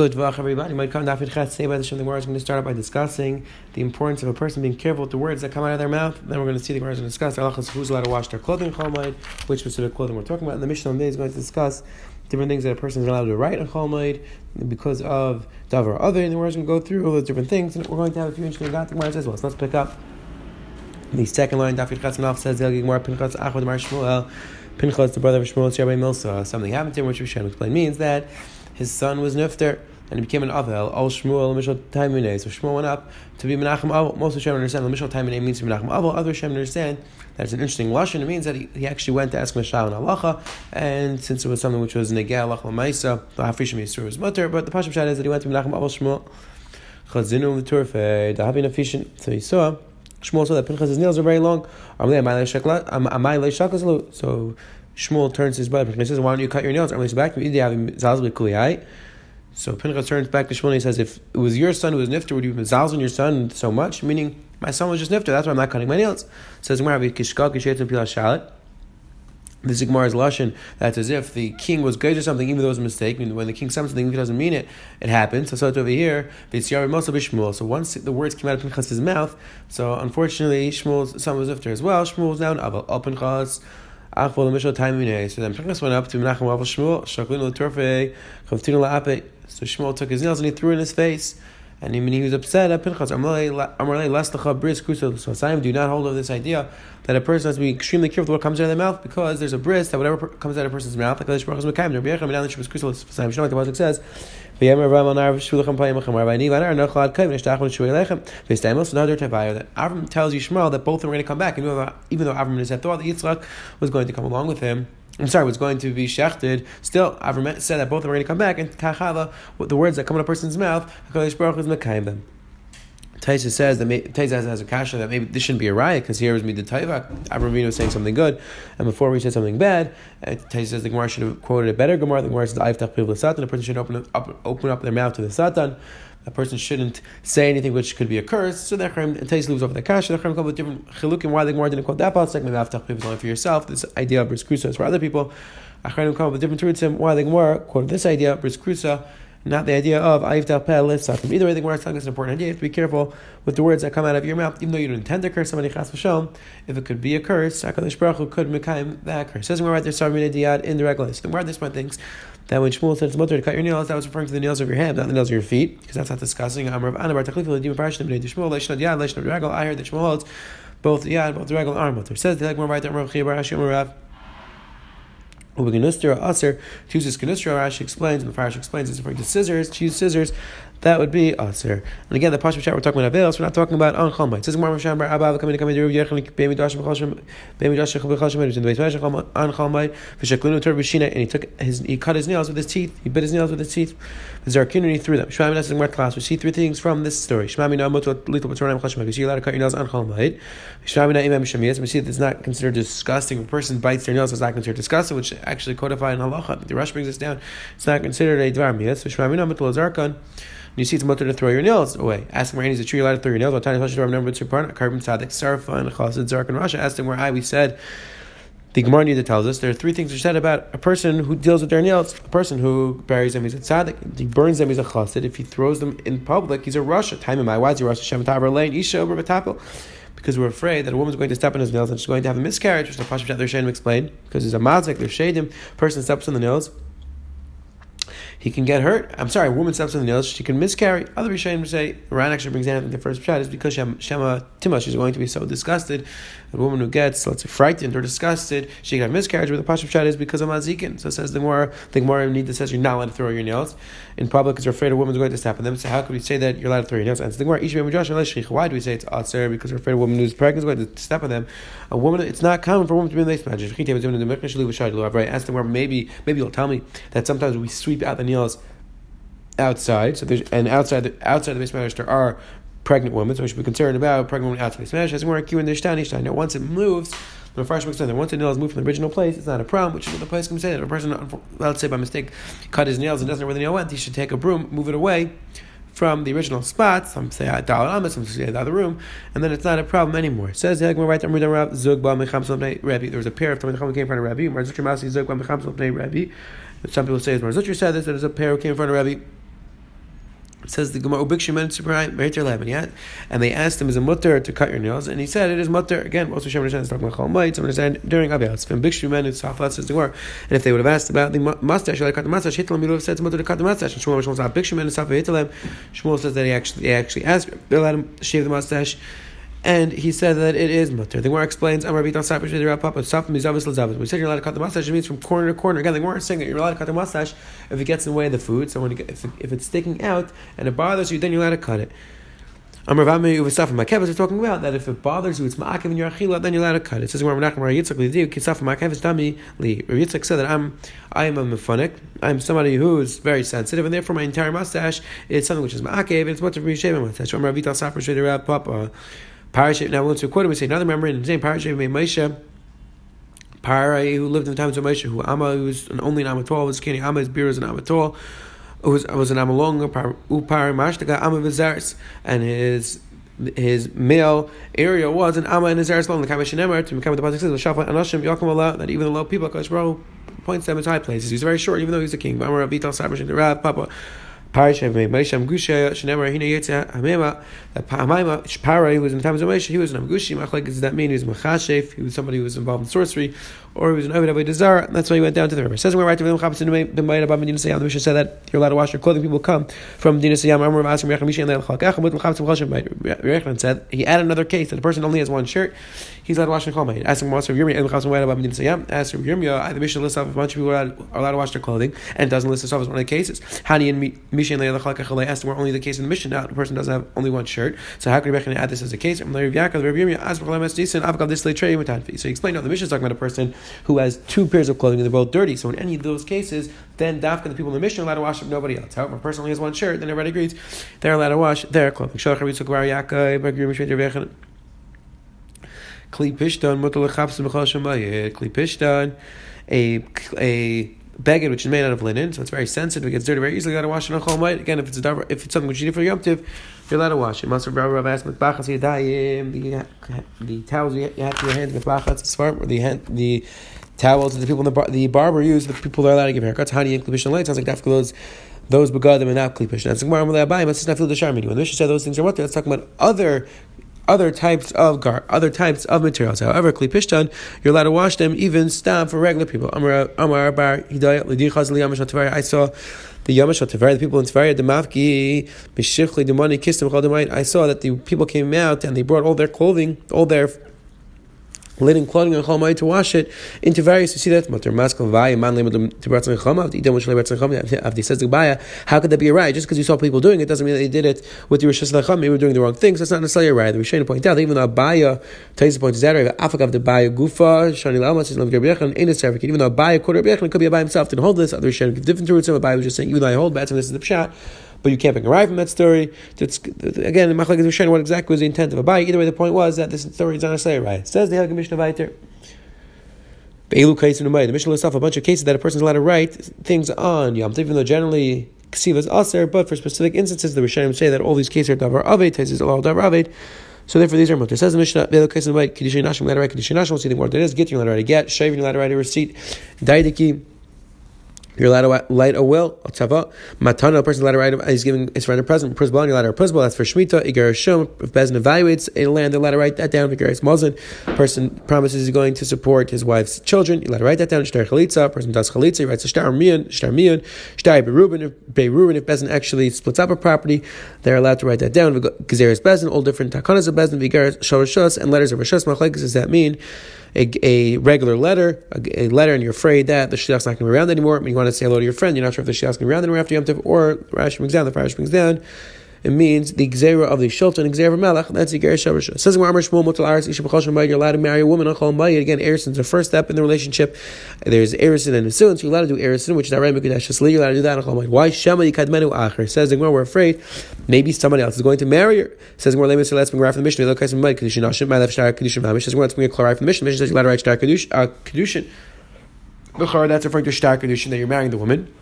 Good vach, everybody. Might come dafid chet say by the Shem. The Gemara is going to start out by discussing the importance of a person being careful with the words that come out of their mouth. Then we're going to see the Gemara is going to discuss halachas who's allowed to wash their clothing cholmaid, which specific clothing we're talking about. And the Mishnah today is going to discuss different things that a person is allowed to write on cholmaid because of davar other. And the Gemara is going to go through all those different things. And we're going to have a few interesting Gemara as well. So let's pick up. The second line, Dafid Chet says, Gemara Pinchas Achod Mar Shmuel. Pinchas, the brother of Shmuel, Rabbi Milsa. Something happened to him, which we should explain means that his son was nifter and he became an Avel. Al Shmuel Mishal Taimine. So Shmuel went up to be Menachem Avel. Most of Shem understand the Mishal Taimine means Menachem Avel. Other Shem understand that it's an interesting lashon. It means that he, he actually went to ask Mashal and Halacha, and since it was something which was Negeh Halacha Maisa, the Hafrishim Yisur was mutter. But the Pashim Shad is that he went to Menachem Avel Shmuel. Chazinu L'Turfe Dahavin efficient. So he saw. Shmuel saw that Pinchas' nails are very long. So Shmuel turns to his brother and says, "Why don't you cut your nails?" So Pinchas turns back to Shmuel and he says, "If it was your son who was nifter, would you mezalz on your son so much?" Meaning, my son was just nifter. That's why I'm not cutting my nails. Says this Gemara is lashon. That's as if the king was good or something, even though it was a mistake. I mean, when the king says something, if he doesn't mean it, it happens. So, so it's over here. So once the words came out of Pinchas' mouth, so unfortunately, Shmuel's son was after as well. Shmuel was now an Abel. Pinchas. So then Pinchas went up to Menachem Abel Shmuel. Shaklinu l'torfe chavtinu la'ape. So Shmuel took his nails and he threw in his face. And when he was upset at Pinchas, Amarle. So Simon, do not hold of this idea that a person has to be extremely careful what comes out of their mouth because there's a bris that whatever comes out of a person's mouth, like says. That Avram tells Yishmael that both of them are going to come back, and even though Avram had thought that Yitzchak was going to come along with him, I'm sorry, was going to be shechted. Still, Avram said that both of them are going to come back, and kachala, the words that come in a person's mouth, Hakadosh Baruch is mekayim them. Taisa says that Taisa has a kasha that maybe this shouldn't be a riot because here me the taiva. Avram was saying something good, and before we said something bad, uh, Taisa says the Gemara should have quoted a better Gemara. The Gemara says "Ayiftach piv satan." The person should open up, open up their mouth to the satan a person shouldn't say anything which could be a curse. So the Chaim Tais moves over the cash. The Chaim come with different chilukim. Why the Gemara didn't quote that pasuk? Maybe after is only for yourself. This idea of bris krusa is for other people. Achronim come with different truths. Why the Gemara quoted this idea bris krusa not the idea of Ayiv Tal lift Satim. Either way, the Gemara is telling us an important idea. You have to be careful with the words that come out of your mouth, even though you don't intend to curse somebody, Chas V'Shalom. If it could be a curse, HaKadosh Baruch Hu could Mekayim that curse. Says Gemara right there, Sarvina Diyad indirectly. So the Gemara at this point thinks that when Shmuel said it's mutter to cut your nails, that was referring to the nails of your hand, not the nails of your feet, because that's not discussing. I heard that Shmuel holds both the yad, both the regal and arm mutter. Says the Gemara right there, Rav Chia Bar Rav Ubeganustra aser to use this ganustra. Rashi explains, and the Farash explains, it's referring to scissors. To use scissors, that would be aser. And again, the chat we're talking about avails. We're not talking about on chalmite. Says Gemara Misham Bar Abba coming to come into Ruv Yechon Bemi Dash B'Chashim Bemi Dash B'Chashim in the Medrash on chalmite he cut his nails with his teeth. He bit his nails with his teeth. The Zarkin and he threw them. Shmami Nas Gemara class. We see three things from this story. Shmami Na Motot Little B'Toranam Chashim. You see, allowed to cut your nails on chalmite. Shmami Na Imam Shemiyas. We see that it's not considered disgusting. A person bites their nails, it's not considered disgusting, which actually codified in halacha. The Rosh brings this down. It's not considered a dvar miyas. Shmami Na Motot Zarkan you see it's mutter to throw your nails away. Ask him where is it true you're allowed to throw your nails? What time is it's your partner? Carbon tzaddik, sarfa, and chassid, zark, and rasha. Asked him where I, we said, the Gemara Nida tells us there are three things are said about a person who deals with their nails. A person who buries them, he's a tzaddik. He burns them, he's a chassid. If he throws them in public, he's a rasha. Time in my why is he rasha? Shem lane, isha over because we're afraid that a woman's going to step on his nails and she's going to have a miscarriage, which the Pashas their Shem explained, because there's a mazik, there's shadim, person steps on the nails, he can get hurt. I'm sorry, a woman steps on the nails, she can miscarry. Other Rishonim say, Ran actually brings in, the first shot is because Shema going to be so disgusted. A woman who gets, let's say, frightened or disgusted, she can have miscarriage, but the Pashup shot is because of Mazikin. So it says the more, the more need that says you're not allowed to throw your nails in public because you're afraid a woman's going to step on them. So how could we say that you're allowed to throw your nails? And the more, why do we say it's Atzer? Because we're afraid a woman who's pregnant is going to step on them. A woman, it's not common for a woman to be in the magic. Right? Ask them where maybe, maybe you'll tell me that sometimes we sweep out the nails outside. So there's and outside the outside the base there are pregnant women, so we should be concerned about pregnant women outside the base marriage. As acute in the Now once it moves, the first explains that once the nail is moved from the original place, it's not a problem. Which is what the place can say that a person, let's say by mistake, cut his nails and doesn't know where the nail went, he should take a broom, move it away from the original spot. Some say a dollar amas, some say the other room, and then it's not a problem anymore. It says the right there was a pair of Talmud came in front of Rabbi. Some people say, as Marzutri said this, there's a pair who came in front of Rabbi says the Gemara super yeah, and they asked him, "Is a mutter to cut your nails?" And he said, "It is mutter." Again, also Shem is talking about Chalmite. Someone said during Avias, from Bikshu men it's Safat says the Gemara. And if they would have asked about the mustache, like cut the mustache, Hitler would have said it's mutter to cut the mustache. And Shmuel says Bikshu men it's Safat Hitler. Shmuel says that he actually they actually asked, they let him shave the mustache and he said that it is mutter. The Gemara explains, "I'm Rabbi Tasapish the Rav Papa Safim Mizavis Lazavis." We said you're allowed to cut the mustache. It means from corner to corner. Again, the Gemara is saying that you're allowed to cut the mustache if it gets in the way of the food. So when it, if, if it's sticking out and it bothers you, then you're allowed to cut it. Uvasafim Makevis are talking about that if it bothers you, it's ma'akev in your achila, then you're allowed to cut it. Says Gemara Menachem Rabbi Yitzchak Kisafim Makevis Dami Li. Yitzchak said that I'm I am a mefunik. I'm somebody who is very sensitive, and therefore my entire mustache is something which is ma'akev, it's what to be shaving mustache. Rabbi Vital Safra Shedi Papa. Parashat. Now, once we quote him, we say another member in the same Parashat made Moshe. Parai, who lived in the times of Moshe, who Amma, who was only an Amatol, was Kenny Amma, his beer was an Amatol, was, was an Amalong, Upar Mashtaka, Amma Vizaris, and his his male area was an Amma and his Eretz Long, the Kamash Nemer, to become the Pasuk says, Shafa Anashim Yakum Allah, that even the low people, Kosh points them as high places. He's very short, even though he's a king. Amar Avital Sabrash, the Rab, Papa. Parsha Moshe Amgusha Shnemer Hina Yetza Hamema that Hamaima Shpara he was in the times of Moshe he was an Amgushi Machlek does that mean he was Machashef he was somebody who was involved in sorcery or he was an Ovid Avodah Zarah that's why he went down to the river. Says we're right to them Chapas in B'mayit Abba Medina Sayyam the Mishnah said that you're allowed to wash your clothing people come from Medina Sayyam Amar Vasim Rechem Mishan Leil Chak Echad Mit Chapas Choshem Rechem said he added another case that the person only has one shirt he's allowed to wash their clothing. Asking Master Yirmiyah and Chapas B'mayit Abba Medina Sayyam asked Yirmiyah the Mishnah lists off a bunch of people are allowed to wash their clothing and doesn't list this off as one of the cases. Hani and Chak Echad asked we're only the case in the mission now the person doesn't have only one shirt so how can we add this as a case? So he explained how the mission is talking about a person who has two pairs of clothing and they're both dirty. So in any of those cases, then Dafka, the people in the mission, are allowed to wash up nobody else. However, if a person only has one shirt, then everybody agrees they're allowed to wash their clothing. Kli pishtan mutal lechavsim b'chol shemayit. Kli pishtan, a a beged which is made out of linen, so it's very sensitive. It gets dirty very easily. You got to wash it on chol Again, if it's a if it's something which you need for yom tiv, you're allowed to wash it. Master Rav asked mitbachas the towels you have to your hands mitbachas smart or the hand the towels that the people in the, bar, the barber use the people that are allowed to give haircuts. Honey and klipish light sounds like dafka those those begadim and not klipish. That's Gemara Amalei It's not the sharmini. When the Mishnah said those things are what, that's talking about other other types of gar, other types of materials. However, klipishtan, you're allowed to wash them even stop for regular people. Amar Amar I saw the Yamash Tavaria, the people in Tavaria, the Mafki, Mishifli, the money, Kistim, I saw that the people came out and they brought all their clothing, all their linen clothing on Chol to wash it into various. You see that Matar Maskal Vaya Man Limud to Bratzon Chama Chama Avdi says. How could that be a right? Just because you saw people doing it doesn't mean that they did it with the Hashanah. Maybe we're doing the wrong things. That's not necessarily a right. The Rishayim point out even though Abaya takes the point is that Afak of the Baya Gufa Shani Lama says Lav Rebbechen Ain't a Even though Abaya quarter Rebbechen could be by himself didn't hold this. Other Rishayim give different roots of Abaya was just saying even though I hold bats and this is the pshat but you can't pick a right from that story. That's, again, Machlek is what exactly was the intent of Abaya. Either way, the point was that this story is not necessarily right. It says the Helga Mishnah Viter. The Mishnah lists off a bunch of cases that a person is allowed to write things on Yom even though generally Ksiva is aser, but for specific instances, the Rishonim say that all these cases are Davar Aved, Taisis all Davar Aved. So therefore, these are mutter. Says the Mishnah, the case in the white, Kiddushin Nashim, let write Kiddushin Nashim. We'll see the word that is. Get you allowed to get. Shaving, write a receipt. Daidiki. You're allowed to light a will, a tzava. Matana, a person allowed to write, he's giving his friend a present. Prisbal, you're allowed to write a prisbal. That's for Shemitah. Igar Shum, if Bezin evaluates a land, they're allowed to write that down. Igar Mazin, person promises he's going to support his wife's children. You're allowed to write that down. Shtar Chalitza, person does Chalitza, he writes a Shtar Mian, Shtar Mian, Shtar Berubin, if Berubin, if Bezin actually splits up a property, they're allowed to write that down. Gezeres Bezin, all different takanas of Bezin, Vigar Shorashus, and letters of Rashus. Machlekes does that mean? A, a regular letter, a, a, letter, and you're afraid that the shliach's not going to be around anymore, and you want to say hello to your friend, you're not sure if the shliach's going to be around anymore after Yom Tov, or Rashi brings down, the Rashi brings down, it means the Gzera of the Shultan and Gzera of Melech. That's the Ger Shabbosha. Says Gemara Shmuel Mutal Aris Isha B'chol You're allowed to marry a woman on Chol Mayit. Again, Erison is the first step in the relationship. There's Erison and Nesuin, so you're allowed to do Erison, which is Aray Mekudesh You're allowed to do that on Mayit. Why Shema Yikadmenu Acher? Says the Gemara, we're afraid maybe somebody else is going to marry her. Says Gemara, let's bring her from the. Look, I said, Kedushin Nashim, my left Shtar Kedushin Mamish. Says Gemara, let's bring a chloride from the. The mission says you're allowed to write Shtar Kedushin. B'char, that's referring to Shtar Kedushin that you're marrying the woman.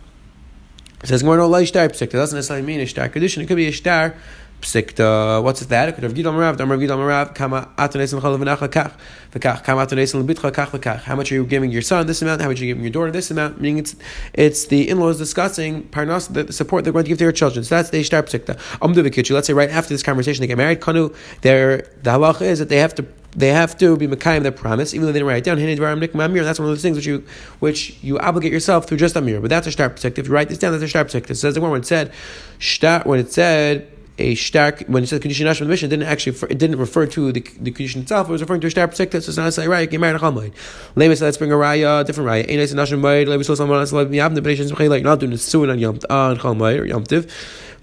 It says Gemara, no, shtar It doesn't necessarily mean a Shtar Kedushin. It could be a Shtar Psikta, what's that? Could have Marav, Kama and Chalav Kach, V'kach, Kama Atanes and Kach V'kach. How much are you giving your son this amount? How much are you giving your daughter this amount? Meaning it's it's the in-laws discussing parnas, the support they're going to give to their children. So that's the Ishtar Psikta. Amdu Let's say right after this conversation they get married, Kanu, their the halacha is that they have to they have to be Mekayim their promise, even though they didn't write it down. And that's one of those things which you which you obligate yourself through just a mirror. But that's a star protective. If you write this down, that's a star protective. It says the one when it said when it said a stark when it said condition the mission didn't actually it didn't refer to the, the condition itself it was referring to a stark protector so it's not necessarily right get married a chalmud Lema said let's bring a raya different raya ain't nashma bayit Lema saw someone else like yabne but it's like not doing the suin on yom on chalmud or yom tiv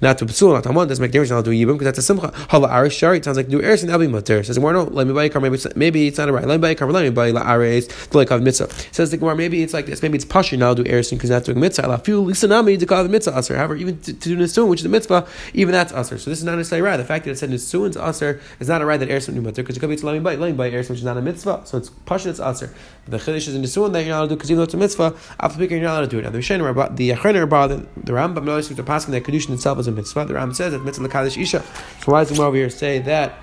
not to psul, not to amon, doesn't make difference. I'll do yibum because that's a simcha. Hala arish shari. It sounds like do eris and elbi mutter. Says the Gemara, no, let me buy a car. Maybe it's, maybe it's not a right. Let me buy a car. Let me buy la aris. Do like mitzvah. Says the Gemara, maybe it's like this. Maybe it's pasha now do eris because not doing mitzvah. La few lisanami to call mitzvah aser. However, even to, do nisun, which is a mitzvah, even that's aser. So this is not necessarily right. The fact that it said nisun's aser is not a right that eris and mutter because it could be it's let me buy let me buy eris which is not a mitzvah. So it's pasha it's aser. The chiddush is in nisun that you're not allowed to do because even though it's a mitzvah, after you're not allowed to do it. Now the Rishonim, the the Rambam notices the passing that kedushin itself is a mitzvah. The Rambam says that mitzvah lekadosh isha. So why does the over here say that?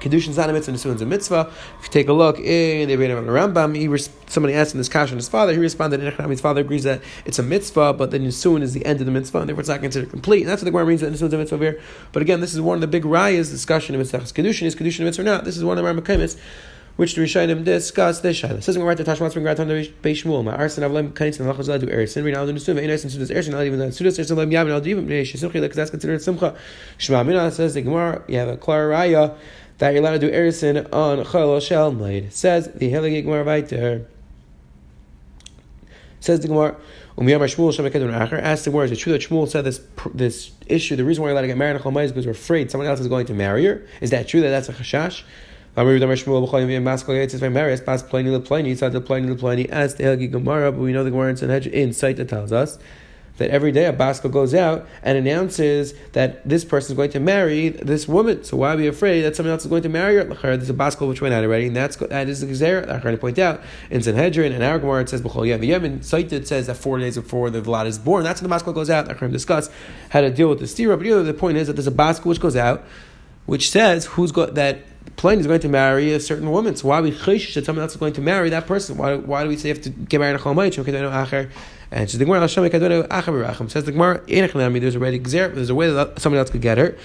Kedushin is not a mitzvah, Nisuin is a mitzvah. If you take a look in the Rambam, he res- somebody asked him this question his father. He responded, his father agrees that it's a mitzvah, but the Nisuin is the end of the mitzvah, and therefore it's not considered complete. And that's what the Gemara means that Nisuin is a mitzvah here. But again, this is one of the big rayas discussion of mitzvah. Kedushin is Kedushin a mitzvah or not. This is one of the Rambam which the Rishonim discuss this shaila. Says we're right to Tashmat from Graton Beis Shmuel. My arson avlem kanitz and lachos ladu ersin. We now do nusuv. Ein ersin sudas ersin. Not even that sudas ersin lem yavin al divim bnei shesumchi because that's considered simcha. Shema Mina says the Gemara. You have a clear raya that you're allowed to do ersin on chol shel maid. Says the Hilagi Gemara weiter. Says the Gemara. Um, Asked the Gemara, is it true that Shmuel said this this issue? The reason why you're allowed to get married on Chol is because we're afraid someone else is going to marry her. Is that true? That that's a chashash? But we know the Gemara in Sanhedrin in sight that tells us that every day a baskel goes out and announces that this person is going to marry this woman. So why be afraid that someone else is going to marry her? There's a baskel which went out already, and that's that is the gzera. I'm going to point out in Sanhedrin and our Gemara it says b'chol yem Yemen. Site it says that four days before the vlad is born. That's when the baskel goes out. I'm going to discuss how to deal with the stira. But the point is that there's a baskel which goes out, which says who's got that Pliny is going to marry a certain woman. So why we chayshish that someone else is going to marry that person? Why, why do we say you have to get married a chalmayit? And says the Gemara, says the Gemara, there's already there's a way that someone else could get her.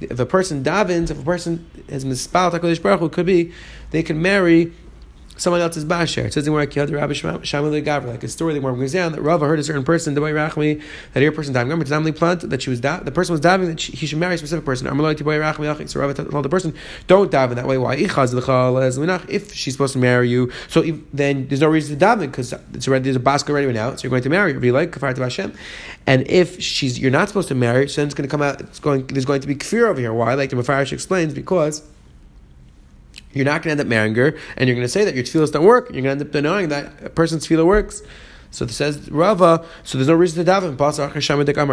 If a person davens, if a person has mispal Hakadosh Baruch could be they can marry someone else's basher. It says in where Rabbi Shammai Gavra, like a story that where goes down that Rava heard a certain person, the way Rachmi, that here person died. Remember, Tamli plant that she was da- the person was diving that she, he should marry a specific person. So Rava told the person, don't dive in that way. Why? If she's supposed to marry you, so if, then there's no reason to dive because it's already there's a baskel already now, so you're going to marry her. Be like kafar. And if she's you're not supposed to marry, so then it's going to come out. It's going there's going to be kfir over here. Why? Like the Mefarish explains because you're not going to end up marrying her, and you're going to say that your tefillahs don't work. You're going to end up denying that a person's tefillah works. So it says Rava. So there's no reason to daven.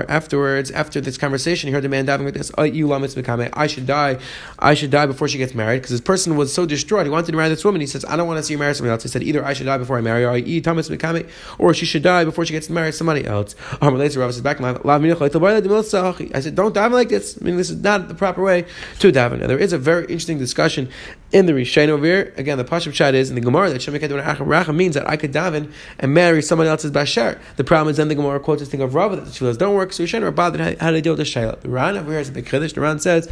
Afterwards, after this conversation, he heard the man davening like this: "I should die. I should die before she gets married." Because this person was so distraught, he wanted to marry this woman. He says, "I don't want to see you marry somebody else." He said, "Either I should die before I marry her, or she should die before she gets married to somebody else." Rava says, "Back I said, "Don't daven like this. I mean, this is not the proper way to daven." Now, there is a very interesting discussion in the Rishain over here. Again, the Pashup Shad is in the Gemara that Shemek Racha means that I could daven and marry someone else's Bashar. The problem is then the Gemara quotes this thing of Rava that the tefillahs don't work, so Rishain are bothered how to deal with the Shaila. The Ran over here is big Kiddush. The Ran says,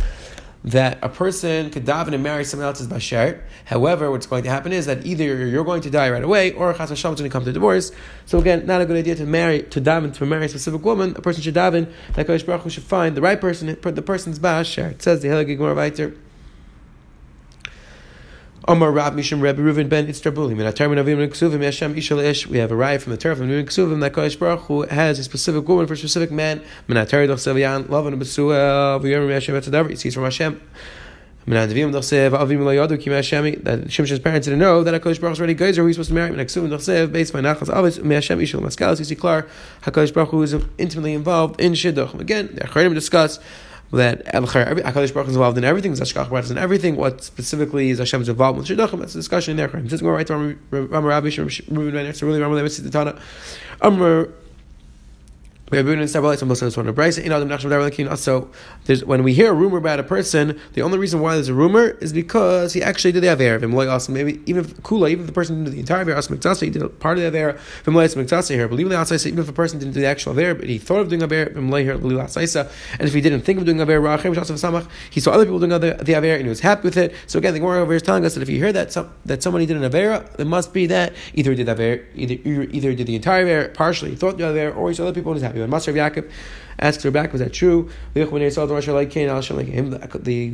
that a person could daven and marry someone else's bashar. However, what's going to happen is that either you're going to die right away, or chas is going to come to divorce. So again, not a good idea to marry to daven to marry a specific woman. A person should daven like Baruch Hu should find the right person, the person's bashar. It says the Helig Gemara Omar Rab Mishim Rebbe Reuven ben Itzrabuli. Min Atar Min Avim Ksuvim Yashem Ishal Ish. We have a riot from the Torah from Min Ksuvim that Kodesh Baruch Hu has a specific woman for a specific man. Min Atar Doch Sevian Lavan Besuel V'Yom Yashem Etzadavar. He from Hashem. Avim. That Shimshon's parents didn't know that Hakadosh Baruch Hu already guys who he's supposed to marry. Based by Nachas Avis Hashem Ishal Maskalis. See, Klar Hakadosh Baruch Hu is intimately involved in Shidduch. Again, the Acharim discuss that Hakadosh Baruch is involved in everything, Zashkach Baruch is in everything. What specifically is Hashem's involvement Shidduchim? That's a discussion there. I'm just going right to Ram Rabbi Reuven Ben It's really Ram Levi Tana. Amr So when we hear a rumor about a person, the only reason why there's a rumor is because he actually did the aver. Maybe even if kula, even if the person did the entire aver, he did part of the aver. Here, even if a person didn't do the actual aver, but he thought of doing aver, and if he didn't think of doing aver, he saw other people doing the, aver and he was happy with it. So again, the Gemara over is telling us that if you hear that some, that somebody did an aver, it must be that either he did aver, either either did the entire aver, partially he thought the aver, or he saw other people and was happy. When Master of Yaakov asks her back, was that true? The, the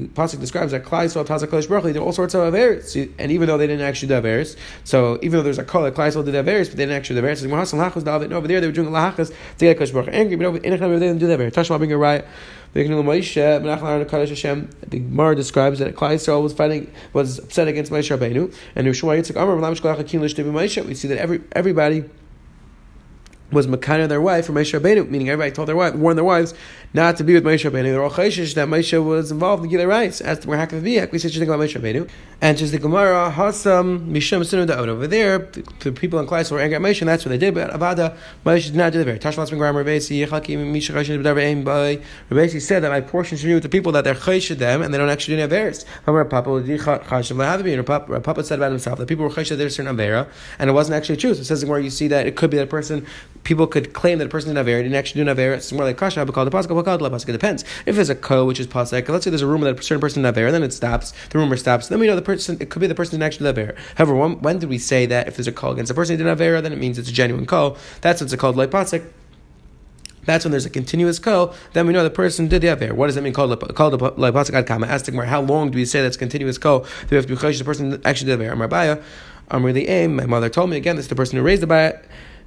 pasuk describes that Klai saw Tazak Kodesh Baruch did all sorts of averis, and even though they didn't actually do averis, so even though there's a call that Klai did averis, but they didn't actually do averis. No, over there they were doing lahachas to get Kodesh Baruch angry, but over in they didn't do that averis. Tashma being a riot. The Gemara describes that Klai Yisrael was fighting, was upset against Moshe Rabbeinu, and we see that every everybody was Makana their wife for Moshe Rabbeinu, meaning everybody told their wife, warned their wives not to be with Moshe Rabbeinu. They're all chayshish that Moshe was involved in Gilei rights. As to where Hakav Biyak, we said think about Moshe Rabbeinu. And just the Gemara, Hasam, Misham Sinu Da'od. Over there, the people in Kleis were angry at Moshe, and that's what they did. But Avada, Moshe did not do the very. Tashmas Ben Gram Rebesi, Yechakim, Misha Chayshid B'dar Be'em By. Rebesi said that my portion should be with the people that they're chayshid them, and they don't actually do any Averis. However, Papa Papa said about himself that people were chayshid their certain Avera, and it wasn't actually true. So it says where you see that it could be that person, people could claim that a person did Avera, didn't actually do Avera. It's more like Kasha, called the Pascal, called the Pascal. It depends. If there's a ko, which is pasek, let's say there's a rumor that a certain person did Avera, then it stops, the rumor stops, then we know the person, it could be the person didn't actually do Avera. However, when, when, did we say that if there's a ko against a person who did Avera, then it means it's a genuine ko? That's what's called like pasek. That's when there's a continuous ko. Then we know the person did the aver. What does that mean? Called called like pasuk ad kama. Ask How long do we say that's continuous ko? Do we have to be the person actually did aver? Amar I'm really aim. My mother told me again. This is the person who raised the baya.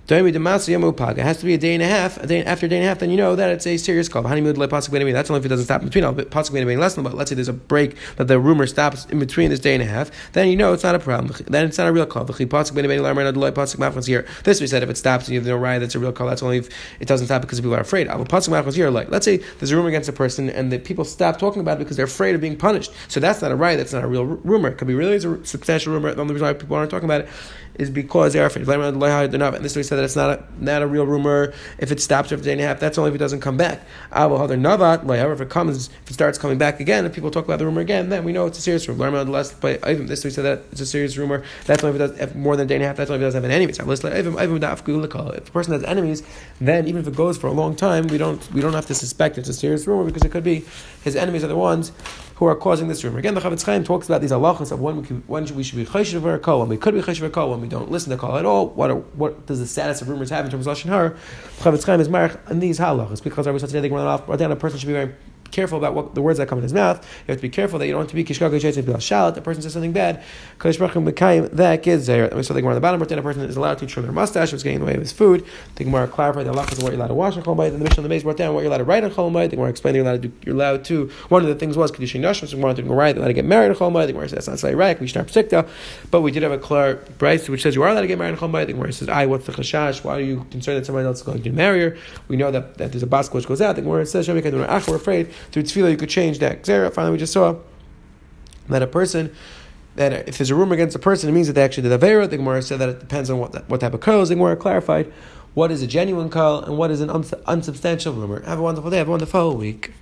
It has to be a day and a half. A day after a day and a half, then you know that it's a serious call. That's only if it doesn't stop in between. Pasuk less than. But let's say there's a break that the rumor stops in between this day and a half. Then you know it's not a problem. Then it's not a real call. here. This we said if it stops and you have no right, that's a real call. That's only if it doesn't stop because people are afraid. here, like let's say there's a rumor against a person and the people stop talking about it because they're afraid of being punished. So that's not a right. That's not a real rumor. It could be really a substantial rumor. The only reason why people aren't talking about it is because. And this way said that it's not a, not a real rumor. If it stops after a day and a half, that's only if it doesn't come back. However, if it comes, if it starts coming back again, and people talk about the rumor again, then we know it's a serious rumor. This way said that it's a serious rumor. That's only if it does if more than a day and a half. That's only if it doesn't have enemies. If a person has enemies, then even if it goes for a long time, we don't we don't have to suspect it's a serious rumor because it could be his enemies are the ones who are causing this rumor. Again, the Chofetz Chaim talks about these halachas of when we, when we should be chayshir for a call, when we could be chayshir for a when we don't listen to call at all. What are, what does the status of rumors have in terms of lashon hara? Chofetz Chaim is marach in these halachas because was today they run off. But then a person should be very careful about what the words that come in his mouth. You have to be careful that you don't want to be kishkak and be shalat. The person says something bad. Kodesh Baruch Mekayim that we saw the Gemara on the bottom. Then a person is allowed to trim their mustache. It's getting in the way of his food. The Gemara clarified the halachas of what you're allowed to wash on Chol And the Mishnah on the base brought down what you're allowed to write on Chol The Gemara explained you're allowed to. You're allowed to. One of the things was kedushin nashim. So wanted to go right. Allowed to get married on Chol The Gemara says that's not say right. We should not sikta. But we did have a clear Bryce which says you are allowed to get married on Chol The Gemara says, "I what's the chashash? Why are you concerned that somebody else is going to marry her?" We know that, that there's a baskel which goes out. The Gemara says, "We're afraid through tefillah you could change that gzera. Finally, we just saw that a person that if there's a rumor against a person, it means that they actually did avera. The Gemara said that it depends on what what type of call. The Gemara clarified what is a genuine call and what is an unsubstantial rumor. Have a wonderful day. Have a wonderful week.